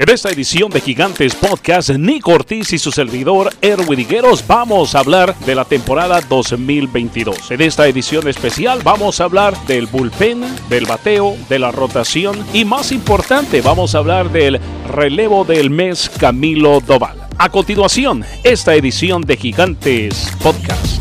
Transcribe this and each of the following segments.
En esta edición de Gigantes Podcast, Nick Ortiz y su servidor Erwin Higueros vamos a hablar de la temporada 2022. En esta edición especial vamos a hablar del bullpen, del bateo, de la rotación y más importante vamos a hablar del relevo del mes Camilo Doval. A continuación, esta edición de Gigantes Podcast.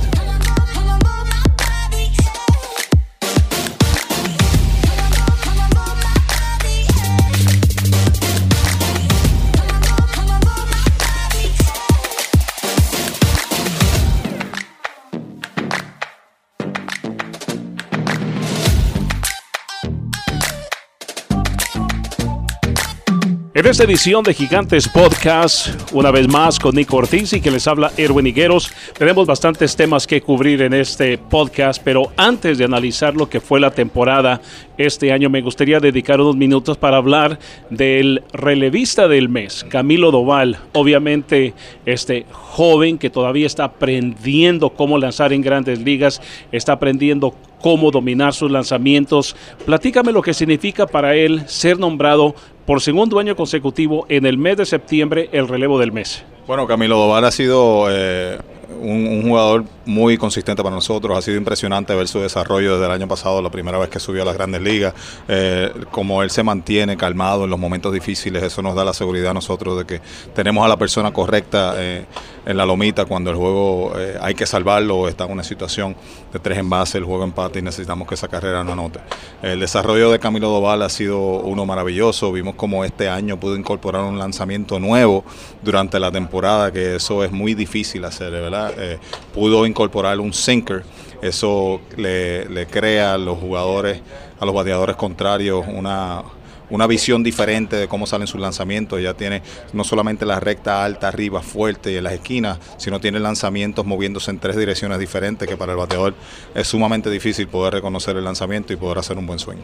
En esta edición de Gigantes Podcast, una vez más con Nico Ortiz y que les habla Erwin Higueros, tenemos bastantes temas que cubrir en este podcast, pero antes de analizar lo que fue la temporada este año, me gustaría dedicar unos minutos para hablar del relevista del mes, Camilo Doval, obviamente este joven que todavía está aprendiendo cómo lanzar en grandes ligas, está aprendiendo cómo dominar sus lanzamientos. Platícame lo que significa para él ser nombrado por segundo año consecutivo en el mes de septiembre el relevo del mes. Bueno, Camilo Doval ha sido eh, un, jugador muy consistente para nosotros. Ha sido impresionante ver su desarrollo desde el año pasado, la primera vez que subió a las grandes ligas. Eh, como él se mantiene calmado en los momentos difíciles, eso nos da la seguridad a nosotros de que tenemos a la persona correcta eh, en la lomita cuando el juego eh, hay que salvarlo está en una situación de tres en base, el juego empate y necesitamos que esa carrera no anote. El desarrollo de Camilo Doval ha sido uno maravilloso. Vimos como este año pudo incorporar un lanzamiento nuevo durante la temporada, que eso es muy difícil hacer, ¿verdad? pudo incorporar un sinker. Eso le, crea a los jugadores, a los bateadores contrarios, una, una visión diferente de cómo salen sus lanzamientos. Ya tiene no solamente la recta alta arriba, fuerte y en las esquinas, sino tiene lanzamientos moviéndose en tres direcciones diferentes, que para el bateador es sumamente difícil poder reconocer el lanzamiento y poder hacer un buen sueño.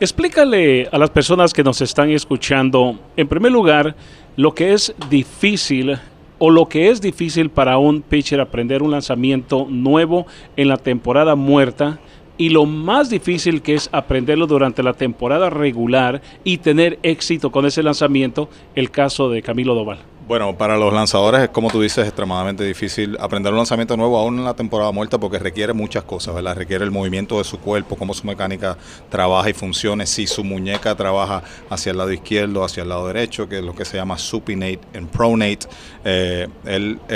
Explícale a las personas que nos están escuchando, en primer lugar, lo que es difícil o lo que es difícil para un pitcher aprender un lanzamiento nuevo en la temporada muerta y lo más difícil que es aprenderlo durante la temporada regular y tener éxito con ese lanzamiento, el caso de Camilo Doval. Bueno, para los lanzadores, como tú dices, es extremadamente difícil aprender un lanzamiento nuevo aún en la temporada muerta porque requiere muchas cosas, ¿verdad? Requiere el movimiento de su cuerpo, cómo su mecánica trabaja y funciona, si su muñeca trabaja hacia el lado izquierdo, hacia el lado derecho, que es lo que se llama supinate and pronate. Eh,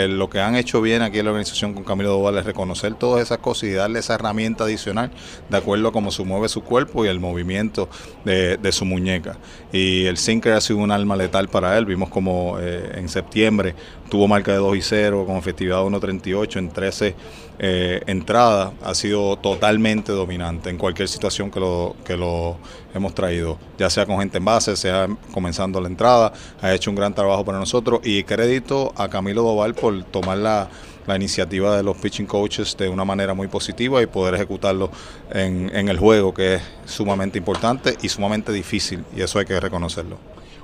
lo que han hecho bien aquí en la organización con Camilo Doval es reconocer todas esas cosas y darle esa herramienta adicional de acuerdo a cómo se mueve su cuerpo y el movimiento de, su muñeca. Y el sinker ha sido un alma letal para él. Vimos como... Eh, en septiembre tuvo marca de 2 y 0 con efectividad de 1.38 en 13 eh, entradas. Ha sido totalmente dominante en cualquier situación que lo, que lo hemos traído, ya sea con gente en base, sea comenzando la entrada. Ha hecho un gran trabajo para nosotros y crédito a Camilo Doval por tomar la la iniciativa de los pitching coaches de una manera muy positiva y poder ejecutarlo en, en, el juego, que es sumamente importante y sumamente difícil, y eso hay que reconocerlo.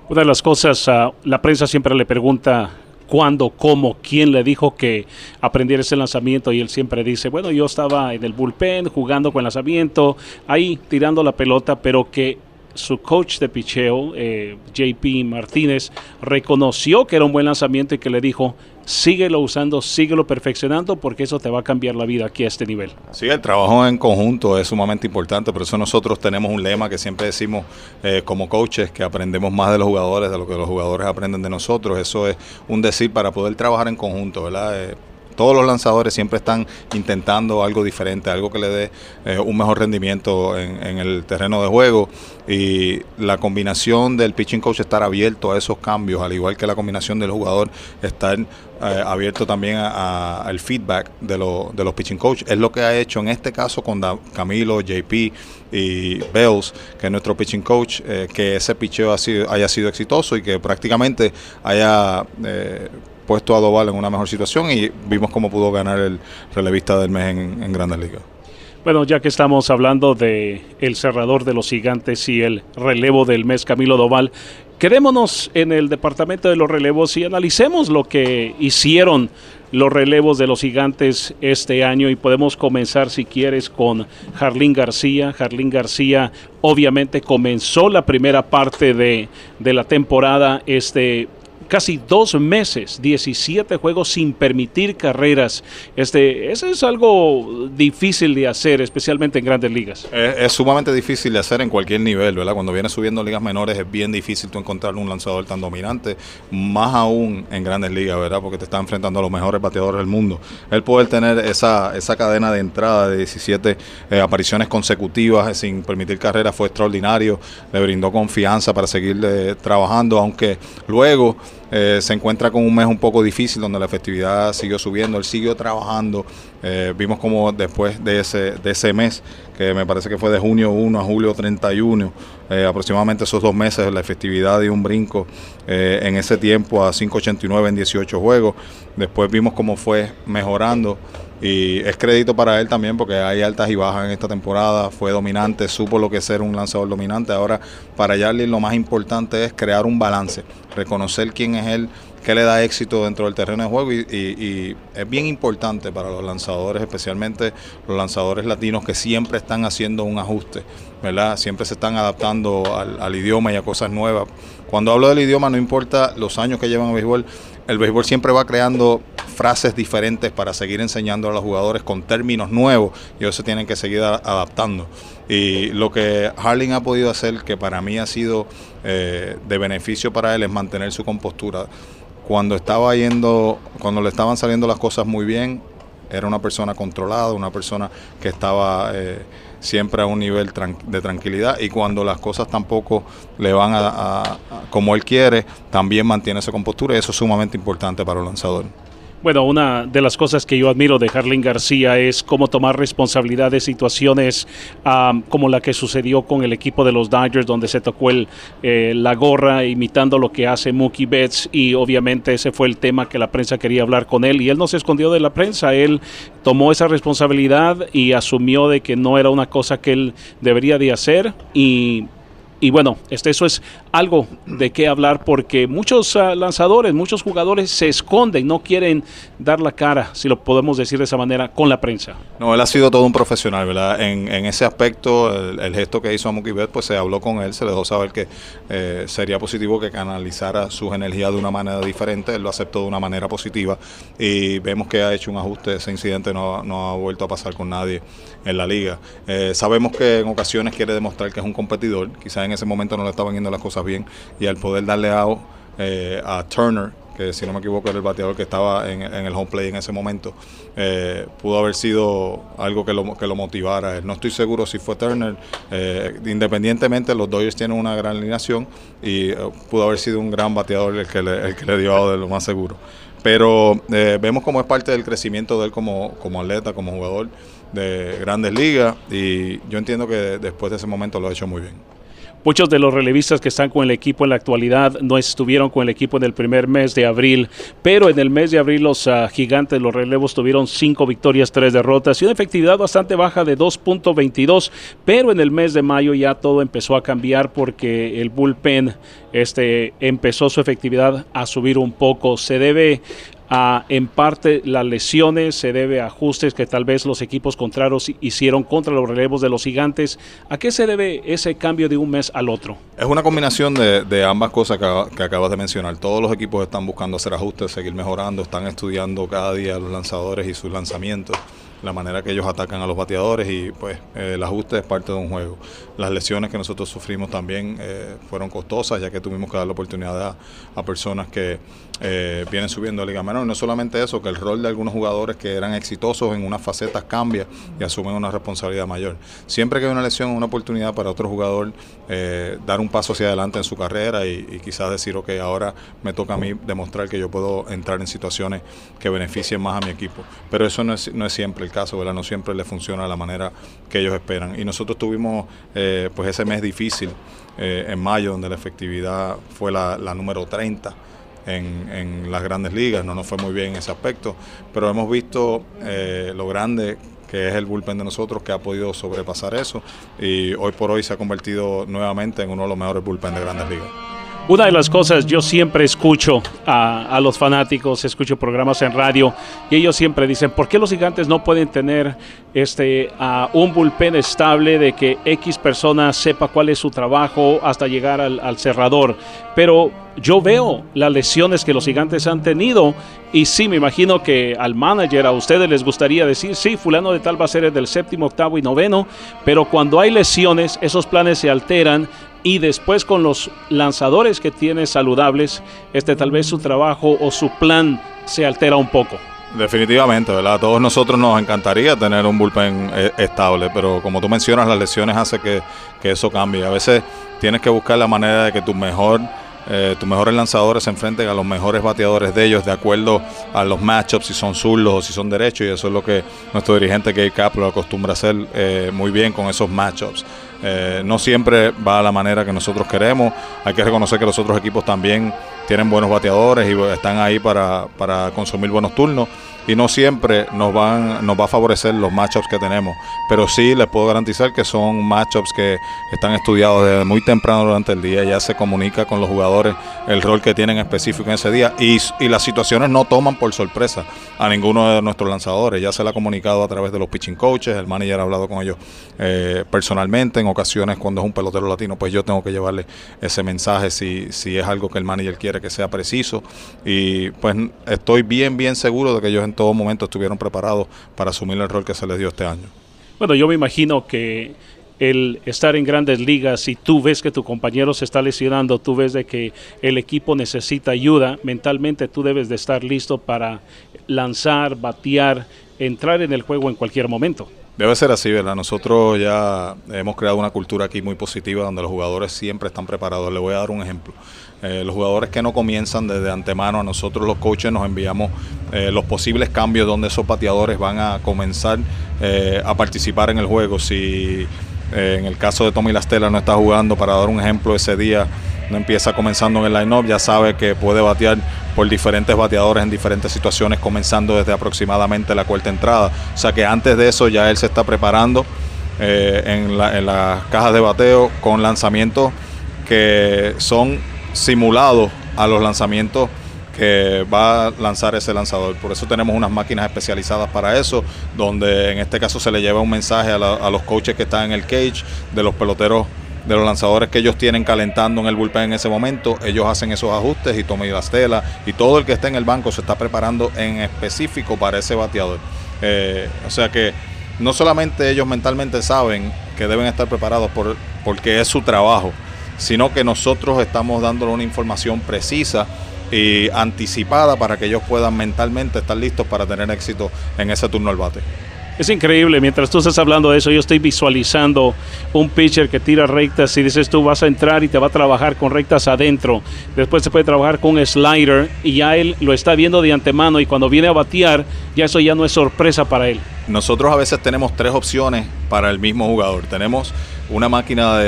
Una de las cosas, uh, la prensa siempre le pregunta cuándo, cómo, quién le dijo que aprendiera ese lanzamiento y él siempre dice, bueno, yo estaba en el bullpen jugando con el lanzamiento, ahí tirando la pelota, pero que su coach de picheo, eh, JP Martínez, reconoció que era un buen lanzamiento y que le dijo, síguelo usando, síguelo perfeccionando porque eso te va a cambiar la vida aquí a este nivel. Sí, el trabajo en conjunto es sumamente importante, por eso nosotros tenemos un lema que siempre decimos eh, como coaches, que aprendemos más de los jugadores de lo que los jugadores aprenden de nosotros. Eso es un decir para poder trabajar en conjunto, ¿verdad? Eh, todos los lanzadores siempre están intentando algo diferente, algo que le dé eh, un mejor rendimiento en, el terreno de juego. Y la combinación del pitching coach estar abierto a esos cambios, al igual que la combinación del jugador estar eh, abierto también al feedback de, de los pitching coach, es lo que ha hecho en este caso con Camilo, JP y Bells, que es nuestro pitching coach, eh, que ese pitcheo haya sido exitoso y que prácticamente haya puesto a Doval en una mejor situación y vimos cómo pudo ganar el relevista del mes en, Grandes Ligas. Bueno, ya que estamos hablando de el cerrador de los gigantes y el relevo del mes Camilo Doval, quedémonos en el departamento de los relevos y analicemos lo que hicieron los relevos de los gigantes este año y podemos comenzar si quieres con Jarlín García. Jarlín García obviamente comenzó la primera parte de, de la temporada este casi dos meses, 17 juegos sin permitir carreras. Este, eso es algo difícil de hacer, especialmente en grandes ligas. Es, sumamente difícil de hacer en cualquier nivel, ¿verdad? Cuando vienes subiendo ligas menores es bien difícil tú encontrar un lanzador tan dominante, más aún en grandes ligas, ¿verdad? Porque te está enfrentando a los mejores bateadores del mundo. Él poder tener esa, esa cadena de entrada de 17 eh, apariciones consecutivas sin permitir carreras fue extraordinario, le brindó confianza para seguir eh, trabajando, aunque luego eh, se encuentra con un mes un poco difícil donde la efectividad siguió subiendo, él siguió trabajando. Eh, vimos como después de ese, de ese mes, que me parece que fue de junio 1 a julio 31, eh, aproximadamente esos dos meses, la efectividad dio un brinco en ese tiempo a 5.89 en 18 juegos. Después vimos cómo fue mejorando. Y es crédito para él también porque hay altas y bajas en esta temporada. Fue dominante, supo lo que es ser un lanzador dominante. Ahora, para Yarly lo más importante es crear un balance, reconocer quién es él, qué le da éxito dentro del terreno de juego. Y, es bien importante para los lanzadores, especialmente los lanzadores latinos que siempre están haciendo un ajuste, ¿verdad? Siempre se están adaptando al, al idioma y a cosas nuevas. Cuando hablo del idioma, no importa los años que llevan a béisbol, el béisbol siempre va creando frases diferentes para seguir enseñando a los jugadores con términos nuevos y ellos tienen que seguir adaptando. Y lo que Harling ha podido hacer, que para mí ha sido eh, de beneficio para él, es mantener su compostura. Cuando estaba yendo, cuando le estaban saliendo las cosas muy bien, era una persona controlada, una persona que estaba eh, siempre a un nivel de tranquilidad y cuando las cosas tampoco le van a, como él quiere, también mantiene esa compostura y eso es sumamente importante para el lanzador. Bueno, una de las cosas que yo admiro de Harling García es cómo tomar responsabilidad de situaciones como la que sucedió con el equipo de los Dodgers, donde se tocó el, eh, la gorra imitando lo que hace Mookie Betts y obviamente ese fue el tema que la prensa quería hablar con él y él no se escondió de la prensa, él tomó esa responsabilidad y asumió de que no era una cosa que él debería de hacer y y bueno, este, eso es algo de qué hablar porque muchos ah, lanzadores, muchos jugadores se esconden, no quieren dar la cara, si lo podemos decir de esa manera, con la prensa. No, él ha sido todo un profesional, ¿verdad? En, ese aspecto, el, gesto que hizo a Mookie Betts, pues se habló con él, se le dejó saber que eh, sería positivo que canalizara sus energías de una manera diferente, él lo aceptó de una manera positiva y vemos que ha hecho un ajuste, ese incidente no, no ha vuelto a pasar con nadie en la liga. Eh, sabemos que en ocasiones quiere demostrar que es un competidor, quizás en ese momento no le estaban yendo las cosas bien y al poder darle out eh, a Turner, que si no me equivoco era el bateador que estaba en, el home play en ese momento, eh, pudo haber sido algo que lo, que lo motivara. No estoy seguro si fue Turner, independientemente los Dodgers tienen una gran alineación y pudo haber sido un gran bateador el que le, el que le dio de lo más seguro. Pero vemos como es parte del crecimiento de él como, como atleta, como jugador de grandes ligas y yo entiendo que después de ese momento lo ha hecho muy bien. Muchos de los relevistas que están con el equipo en la actualidad no estuvieron con el equipo en el primer mes de abril, pero en el mes de abril los ah, gigantes, los relevos tuvieron cinco victorias, tres derrotas y una efectividad bastante baja de 2.22, pero en el mes de mayo ya todo empezó a cambiar porque el bullpen este, empezó su efectividad a subir un poco. Se debe en parte las lesiones, se debe a ajustes que tal vez los equipos contrarios hicieron contra los relevos de los gigantes. ¿A qué se debe ese cambio de un mes al otro? Es una combinación de, ambas cosas que, acabas de mencionar. Todos los equipos están buscando hacer ajustes, seguir mejorando, están estudiando cada día los lanzadores y sus lanzamientos la manera que ellos atacan a los bateadores y pues el ajuste es parte de un juego. Las lesiones que nosotros sufrimos también eh, fueron costosas ya que tuvimos que dar la oportunidad a, personas que eh, vienen subiendo a Liga Menor. no solamente eso, que el rol de algunos jugadores que eran exitosos en unas facetas cambia y asumen una responsabilidad mayor. Siempre que hay una lesión, una oportunidad para otro jugador eh, dar un paso hacia adelante en su carrera y, quizás decir, ok, ahora me toca a mí demostrar que yo puedo entrar en situaciones que beneficien más a mi equipo. Pero eso no es, no es siempre el caso, ¿verdad? No siempre le funciona de la manera que ellos esperan. Y nosotros tuvimos eh, pues ese mes difícil en mayo, donde la efectividad fue la, número 30 en, las grandes ligas. No nos fue muy bien en ese aspecto, pero hemos visto eh, lo grande que es el bullpen de nosotros, que ha podido sobrepasar eso y hoy por hoy se ha convertido nuevamente en uno de los mejores bullpen de grandes ligas. Una de las cosas, yo siempre escucho a, los fanáticos, escucho programas en radio y ellos siempre dicen, ¿por qué los gigantes no pueden tener este, un bullpen estable de que X persona sepa cuál es su trabajo hasta llegar al, al cerrador? Pero yo veo las lesiones que los gigantes han tenido y sí, me imagino que al manager, a ustedes les gustaría decir, sí, fulano de tal va a ser el del séptimo, octavo y noveno, pero cuando hay lesiones, esos planes se alteran y después con los lanzadores que tiene saludables, este tal vez su trabajo o su plan se altera un poco. Definitivamente, ¿verdad? A todos nosotros nos encantaría tener un bullpen eh, estable, pero como tú mencionas, las lesiones hacen que, que eso cambie. A veces tienes que buscar la manera de que tu mejor eh, tus mejores lanzadores se enfrenten a los mejores bateadores de ellos de acuerdo a los matchups, si son zurdos o si son derechos, y eso es lo que nuestro dirigente Gabe Kapler acostumbra a hacer eh, muy bien con esos matchups. Eh, no siempre va a la manera que nosotros queremos. Hay que reconocer que los otros equipos también tienen buenos bateadores y están ahí para, para consumir buenos turnos y no siempre nos van nos va a favorecer los matchups que tenemos, pero sí les puedo garantizar que son matchups que están estudiados desde muy temprano durante el día, ya se comunica con los jugadores el rol que tienen específico en ese día. Y, las situaciones no toman por sorpresa a ninguno de nuestros lanzadores, ya se le ha comunicado a través de los pitching coaches, el manager ha hablado con ellos eh, personalmente, en ocasiones cuando es un pelotero latino, pues yo tengo que llevarle ese mensaje si, si es algo que el manager quiere que sea preciso. Y pues estoy bien, bien seguro de que ellos todo momento estuvieron preparados para asumir el rol que se les dio este año. Bueno, yo me imagino que el estar en grandes ligas y tú ves que tu compañero se está lesionando, tú ves de que el equipo necesita ayuda, mentalmente tú debes de estar listo para lanzar, batear, entrar en el juego en cualquier momento. Debe ser así, ¿verdad? Nosotros ya hemos creado una cultura aquí muy positiva donde los jugadores siempre están preparados. Le voy a dar un ejemplo. Eh, los jugadores que no comienzan desde antemano, a nosotros los coaches nos enviamos eh, los posibles cambios donde esos pateadores van a comenzar eh, a participar en el juego. Si en el caso de Tommy Lastela no está jugando, para dar un ejemplo, ese día no empieza comenzando en el line-up, ya sabe que puede batear por diferentes bateadores en diferentes situaciones, comenzando desde aproximadamente la cuarta entrada. O sea que antes de eso ya él se está preparando en, en las cajas de bateo con lanzamientos que son simulados a los lanzamientos que va a lanzar ese lanzador. Por eso tenemos unas máquinas especializadas para eso, donde en este caso se le lleva un mensaje a, los coaches que están en el cage, de los peloteros, de los lanzadores que ellos tienen calentando en el bullpen en ese momento. Ellos hacen esos ajustes y toman las telas y todo el que está en el banco se está preparando en específico para ese bateador. Eh, o sea que no solamente ellos mentalmente saben que deben estar preparados por, porque es su trabajo, sino que nosotros estamos dándole una información precisa y anticipada para que ellos puedan mentalmente estar listos para tener éxito en ese turno al bate. Es increíble, mientras tú estás hablando de eso, yo estoy visualizando un pitcher que tira rectas y dices tú vas a entrar y te va a trabajar con rectas adentro. Después se puede trabajar con un slider y ya él lo está viendo de antemano y cuando viene a batear, ya eso ya no es sorpresa para él. Nosotros a veces tenemos tres opciones para el mismo jugador. Tenemos una máquina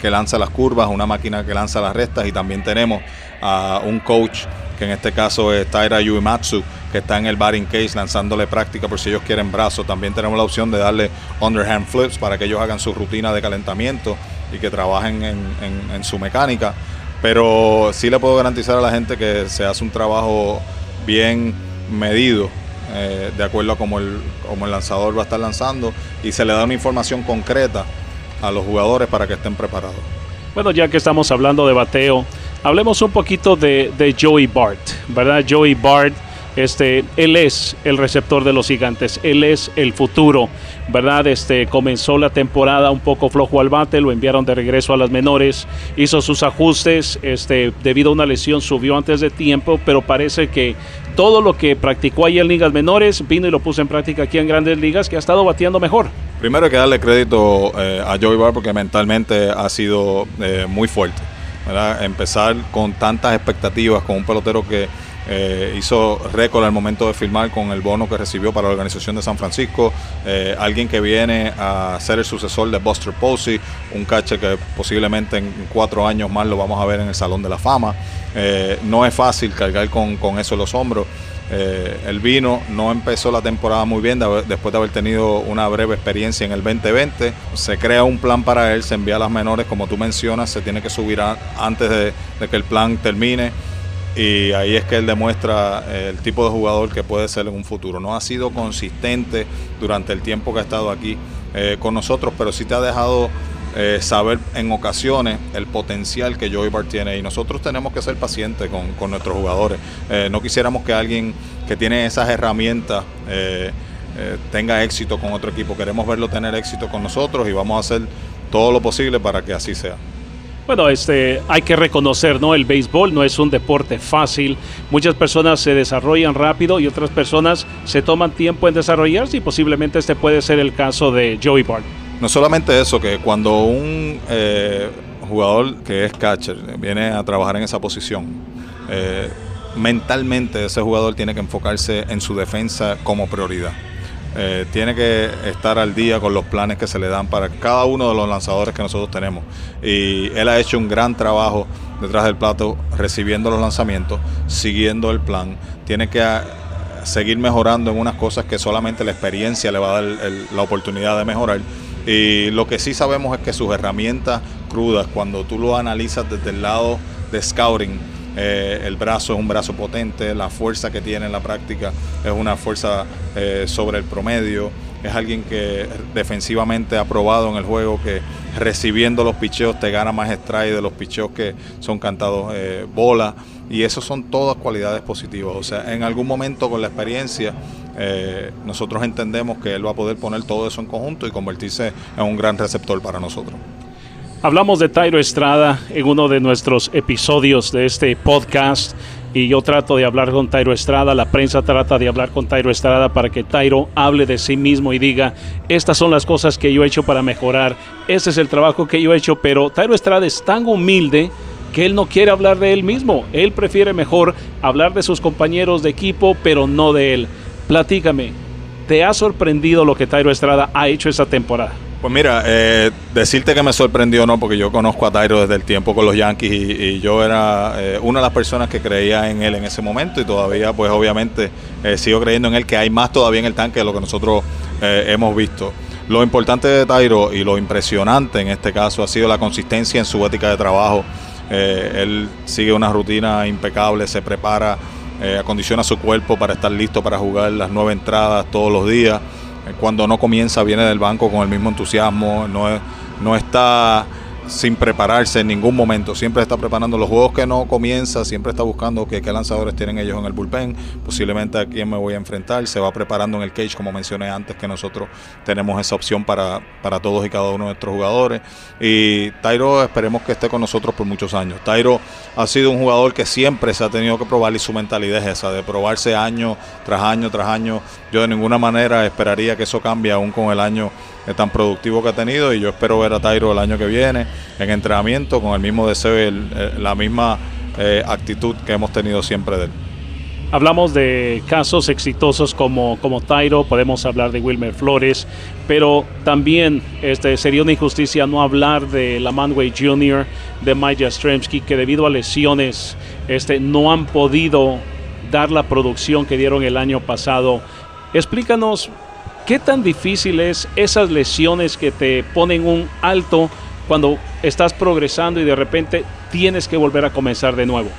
que lanza las curvas, una máquina que lanza las rectas y también tenemos a un coach que en este caso es Taira Yuimatsu, que está en el batting case lanzándole práctica por si ellos quieren brazo. También tenemos la opción de darle underhand flips para que ellos hagan su rutina de calentamiento y que trabajen en, su mecánica. Pero sí le puedo garantizar a la gente que se hace un trabajo bien medido eh, de acuerdo a cómo el, cómo el lanzador va a estar lanzando y se le da una información concreta a los jugadores para que estén preparados. Bueno, ya que estamos hablando de bateo, hablemos un poquito de, Joey Bart, ¿verdad? Joey Bart, este, él es el receptor de los gigantes, él es el futuro, ¿verdad? Este, comenzó la temporada un poco flojo al bate, lo enviaron de regreso a las menores, hizo sus ajustes, este, debido a una lesión subió antes de tiempo, pero parece que todo lo que practicó ahí en ligas menores vino y lo puso en práctica aquí en grandes ligas, que ha estado bateando mejor. Primero hay que darle crédito eh, a Joey Bar porque mentalmente ha sido eh, muy fuerte. Empezar con tantas expectativas, con un pelotero que eh, hizo récord al momento de firmar con el bono que recibió para la organización de San Francisco, alguien que viene a ser el sucesor de Buster Posey, un catcher que posiblemente en cuatro años más lo vamos a ver en el Salón de la Fama. no es fácil cargar con, eso los hombros Eh, el vino no empezó la temporada muy bien después de haber tenido una breve experiencia en el 2020. Se crea un plan para él, se envía a las menores, como tú mencionas, se tiene que subir antes de, que el plan termine y ahí es que él demuestra eh, el tipo de jugador que puede ser en un futuro. No ha sido consistente durante el tiempo que ha estado aquí eh, con nosotros, pero sí te ha dejado eh, saber en ocasiones el potencial que Joey Bart tiene y nosotros tenemos que ser pacientes con, nuestros jugadores. No quisiéramos que alguien que tiene esas herramientas tenga éxito con otro equipo. Queremos verlo tener éxito con nosotros y vamos a hacer todo lo posible para que así sea. Bueno, este, hay que reconocer, ¿no? El béisbol no es un deporte fácil. Muchas personas se desarrollan rápido y otras personas se toman tiempo en desarrollarse y posiblemente este puede ser el caso de Joey Bart. No solamente eso, que cuando un eh, jugador que es catcher viene a trabajar en esa posición, eh, mentalmente ese jugador tiene que enfocarse en su defensa como prioridad. Eh, tiene que estar al día con los planes que se le dan para cada uno de los lanzadores que nosotros tenemos. Y él ha hecho un gran trabajo detrás del plato, recibiendo los lanzamientos, siguiendo el plan. Tiene que seguir mejorando en unas cosas que solamente la experiencia le va a dar la oportunidad de mejorar y lo que sí sabemos es que sus herramientas crudas, cuando tú lo analizas desde el lado de scouting, eh, el brazo es un brazo potente, la fuerza que tiene en la práctica es una fuerza eh, sobre el promedio, es alguien que defensivamente ha probado en el juego que recibiendo los picheos te gana más strike de los picheos que son cantados eh, bola. Y eso son todas cualidades positivas, o sea, en algún momento con la experiencia nosotros entendemos que él va a poder poner todo eso en conjunto y convertirse en un gran receptor para nosotros. Hablamos de Tairo Estrada en uno de nuestros episodios de este podcast y yo trato de hablar con Tairo Estrada, la prensa trata de hablar con Tairo Estrada para que Tairo hable de sí mismo y diga, estas son las cosas que yo he hecho para mejorar, este es el trabajo que yo he hecho, pero Tairo Estrada es tan humilde que él no quiere hablar de él mismo, él prefiere mejor hablar de sus compañeros de equipo, pero no de él. Platícame, ¿te ha sorprendido lo que Tairo Estrada ha hecho esta temporada? Pues mira, eh, decirte que me sorprendió no, porque yo conozco a Tairo desde el tiempo con los Yankees y, yo era eh, una de las personas que creía en él en ese momento y todavía pues obviamente eh, sigo creyendo en él que hay más todavía en el tanque de lo que nosotros hemos visto. Lo importante de Tairo y lo impresionante en este caso ha sido la consistencia en su ética de trabajo. él sigue una rutina impecable, se prepara eh, acondiciona su cuerpo para estar listo para jugar las nueve entradas todos los días. Cuando no comienza, viene del banco con el mismo entusiasmo, no, no está sin prepararse en ningún momento. Siempre está preparando los juegos que no comienza, siempre está buscando qué, lanzadores tienen ellos en el bullpen, posiblemente a quién me voy a enfrentar. Se va preparando en el cage, como mencioné antes, que nosotros tenemos esa opción para, para todos y cada uno de nuestros jugadores. Y Tairo esperemos que esté con nosotros por muchos años. Tairo ha sido un jugador que siempre se ha tenido que probar y su mentalidad es esa, de probarse año tras año tras año. Yo de ninguna manera esperaría que eso cambie aún con el año tan productivo que ha tenido y yo espero ver a Tairo el año que viene en entrenamiento con el mismo deseo y la misma eh, actitud que hemos tenido siempre de él. Hablamos de casos exitosos como, como Tairo, podemos hablar de Wilmer Flores, pero también este, sería una injusticia no hablar de Lamanway Jr., de Mike Jastrzemski, que debido a lesiones este, no han podido dar la producción que dieron el año pasado. Explícanos ¿Qué tan difícil es esas lesiones que te ponen un alto cuando estás progresando y de repente tienes que volver a comenzar de nuevo?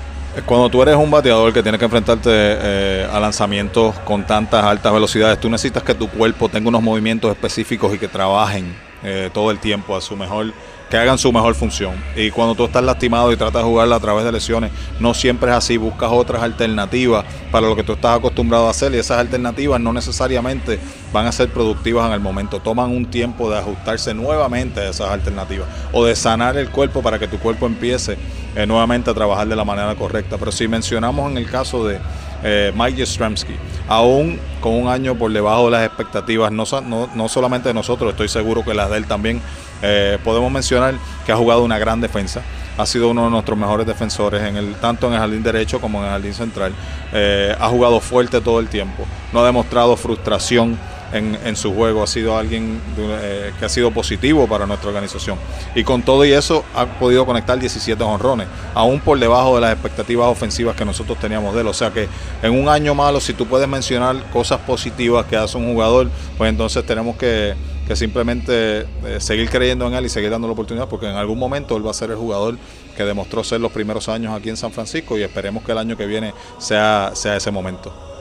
Cuando tú eres un bateador que tienes que enfrentarte eh, a lanzamientos con tantas altas velocidades, tú necesitas que tu cuerpo tenga unos movimientos específicos y que trabajen eh, todo el tiempo a su mejor que hagan su mejor función. Y cuando tú estás lastimado y tratas de jugarla a través de lesiones, no siempre es así, buscas otras alternativas para lo que tú estás acostumbrado a hacer y esas alternativas no necesariamente van a ser productivas en el momento, toman un tiempo de ajustarse nuevamente a esas alternativas o de sanar el cuerpo para que tu cuerpo empiece eh, nuevamente a trabajar de la manera correcta. Pero si mencionamos en el caso de eh, Mike Jastrzemski, aún con un año por debajo de las expectativas, no, no, no solamente de nosotros, estoy seguro que las de él también, eh, podemos mencionar que ha jugado una gran defensa. Ha sido uno de nuestros mejores defensores, en el, tanto en el jardín derecho como en el jardín central. Eh, ha jugado fuerte todo el tiempo. No ha demostrado frustración en, su juego, ha sido alguien eh, que ha sido positivo para nuestra organización. Y con todo y eso ha podido conectar 17 honrones, aún por debajo de las expectativas ofensivas que nosotros teníamos de él. O sea que en un año malo, si tú puedes mencionar cosas positivas que hace un jugador, pues entonces tenemos que, simplemente eh, seguir creyendo en él y seguir dando la oportunidad, porque en algún momento él va a ser el jugador que demostró ser los primeros años aquí en San Francisco y esperemos que el año que viene sea, sea ese momento.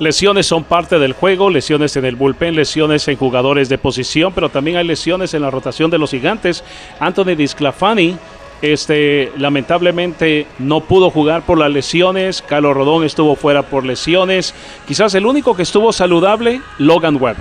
Lesiones son parte del juego, lesiones en el bullpen, lesiones en jugadores de posición, pero también hay lesiones en la rotación de los gigantes. Anthony Disclafani, este, lamentablemente no pudo jugar por las lesiones. Carlos Rodón estuvo fuera por lesiones. Quizás el único que estuvo saludable, Logan Webb.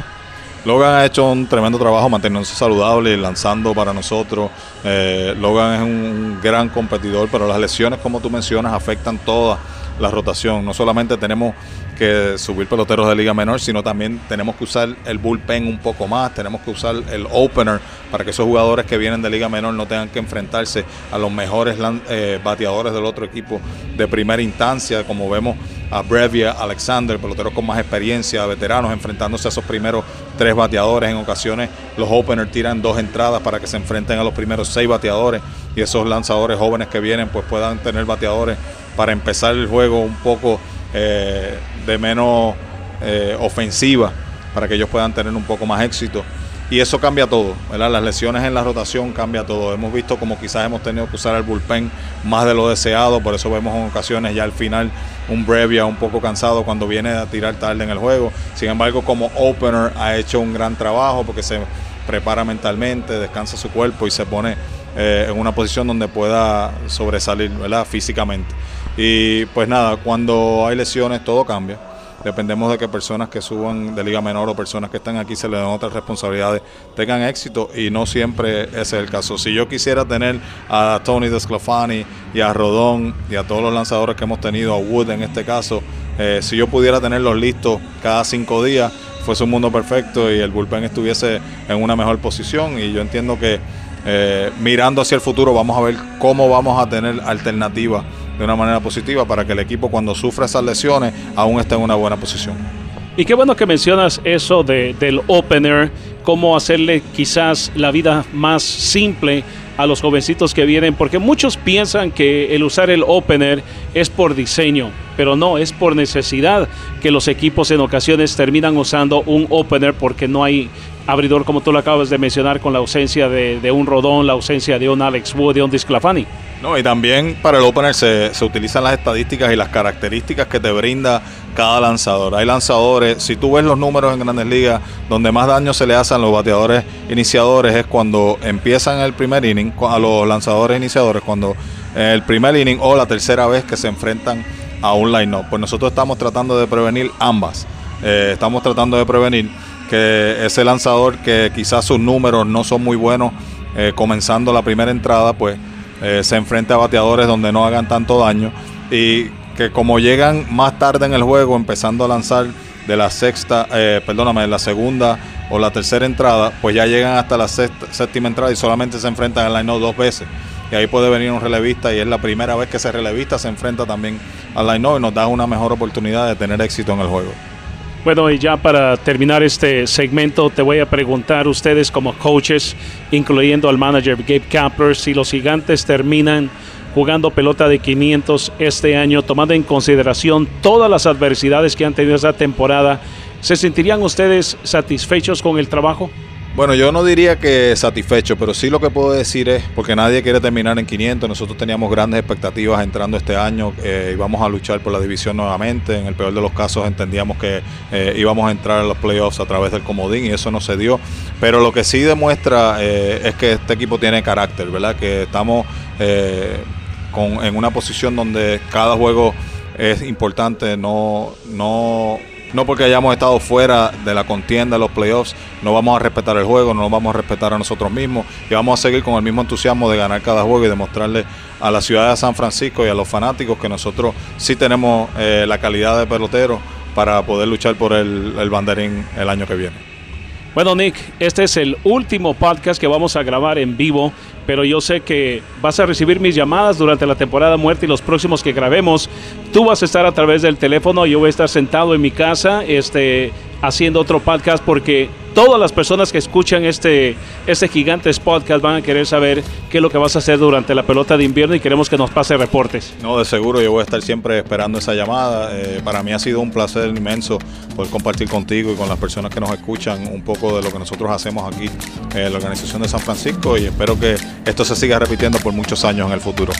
Logan ha hecho un tremendo trabajo manteniéndose saludable lanzando para nosotros. Eh, Logan es un gran competidor, pero las lesiones, como tú mencionas, afectan toda la rotación. No solamente tenemos que subir peloteros de liga menor, sino también tenemos que usar el bullpen un poco más, tenemos que usar el opener para que esos jugadores que vienen de liga menor no tengan que enfrentarse a los mejores eh, bateadores del otro equipo de primera instancia, como vemos a Brevia, Alexander, peloteros con más experiencia, veteranos enfrentándose a esos primeros tres bateadores. En ocasiones los openers tiran dos entradas para que se enfrenten a los primeros seis bateadores y esos lanzadores jóvenes que vienen pues puedan tener bateadores para empezar el juego un poco eh, de menos eh, ofensiva para que ellos puedan tener un poco más éxito. Y eso cambia todo, ¿verdad? Las lesiones en la rotación cambia todo. Hemos visto como quizás hemos tenido que usar el bullpen más de lo deseado, por eso vemos en ocasiones ya al final un Brevia un poco cansado cuando viene a tirar tarde en el juego. Sin embargo, como opener ha hecho un gran trabajo porque se prepara mentalmente, descansa su cuerpo y se pone eh, en una posición donde pueda sobresalir, ¿verdad? Físicamente. Y pues nada, cuando hay lesiones todo cambia. Dependemos de que personas que suban de liga menor o personas que están aquí se les den otras responsabilidades tengan éxito y no siempre ese es el caso. Si yo quisiera tener a Tony Desclafani y a Rodón y a todos los lanzadores que hemos tenido, a Wood en este caso, eh, si yo pudiera tenerlos listos cada cinco días, fuese un mundo perfecto y el bullpen estuviese en una mejor posición y yo entiendo que eh, mirando hacia el futuro vamos a ver cómo vamos a tener alternativas de una manera positiva para que el equipo cuando sufra esas lesiones aún esté en una buena posición. Y qué bueno que mencionas eso de, del opener, cómo hacerle quizás la vida más simple a los jovencitos que vienen, porque muchos piensan que el usar el opener es por diseño, pero no, es por necesidad que los equipos en ocasiones terminan usando un opener porque no hay abridor como tú lo acabas de mencionar con la ausencia de, un Rodón, la ausencia de un Alex Wood, de un Disclafani. No, y también para el opener se, se, utilizan las estadísticas y las características que te brinda cada lanzador. Hay lanzadores, si tú ves los números en grandes ligas, donde más daño se le hacen a los bateadores iniciadores es cuando empiezan el primer inning, a los lanzadores iniciadores, cuando el primer inning o la tercera vez que se enfrentan a un line-up. Pues nosotros estamos tratando de prevenir ambas. Eh, estamos tratando de prevenir que ese lanzador que quizás sus números no son muy buenos eh, comenzando la primera entrada, pues eh, se enfrente a bateadores donde no hagan tanto daño y que como llegan más tarde en el juego, empezando a lanzar de la sexta, perdóname, de la segunda o la tercera entrada, pues ya llegan hasta la séptima entrada y solamente se enfrentan al line dos veces. Y ahí puede venir un relevista y es la primera vez que ese relevista se enfrenta también al line y nos da una mejor oportunidad de tener éxito en el juego. Bueno, y ya para terminar este segmento, te voy a preguntar ustedes como coaches, incluyendo al manager Gabe Kapler, si los gigantes terminan jugando pelota de 500 este año, tomando en consideración todas las adversidades que han tenido esta temporada, ¿se sentirían ustedes satisfechos con el trabajo? Bueno, yo no diría que satisfecho, pero sí lo que puedo decir es, porque nadie quiere terminar en 500, nosotros teníamos grandes expectativas entrando este año, eh, íbamos a luchar por la división nuevamente, en el peor de los casos entendíamos que eh, íbamos a entrar a los playoffs a través del comodín y eso no se dio, pero lo que sí demuestra eh, es que este equipo tiene carácter, ¿verdad? Que estamos con, en una posición donde cada juego es importante, no, no no porque hayamos estado fuera de la contienda de los playoffs, no vamos a respetar el juego, no nos vamos a respetar a nosotros mismos y vamos a seguir con el mismo entusiasmo de ganar cada juego y demostrarle a la ciudad de San Francisco y a los fanáticos que nosotros sí tenemos eh, la calidad de pelotero para poder luchar por el, el banderín el año que viene. Bueno, Nick, este es el último podcast que vamos a grabar en vivo, pero yo sé que vas a recibir mis llamadas durante la temporada muerta y los próximos que grabemos. Tú vas a estar a través del teléfono, yo voy a estar sentado en mi casa, este, haciendo otro podcast porque todas las personas que escuchan este, este Gigantes podcast van a querer saber qué es lo que vas a hacer durante la pelota de invierno y queremos que nos pase reportes. No, de seguro yo voy a estar siempre esperando esa llamada. Eh, para mí ha sido un placer inmenso poder compartir contigo y con las personas que nos escuchan un poco de lo que nosotros hacemos aquí en la organización de San Francisco y espero que esto se siga repitiendo por muchos años en el futuro.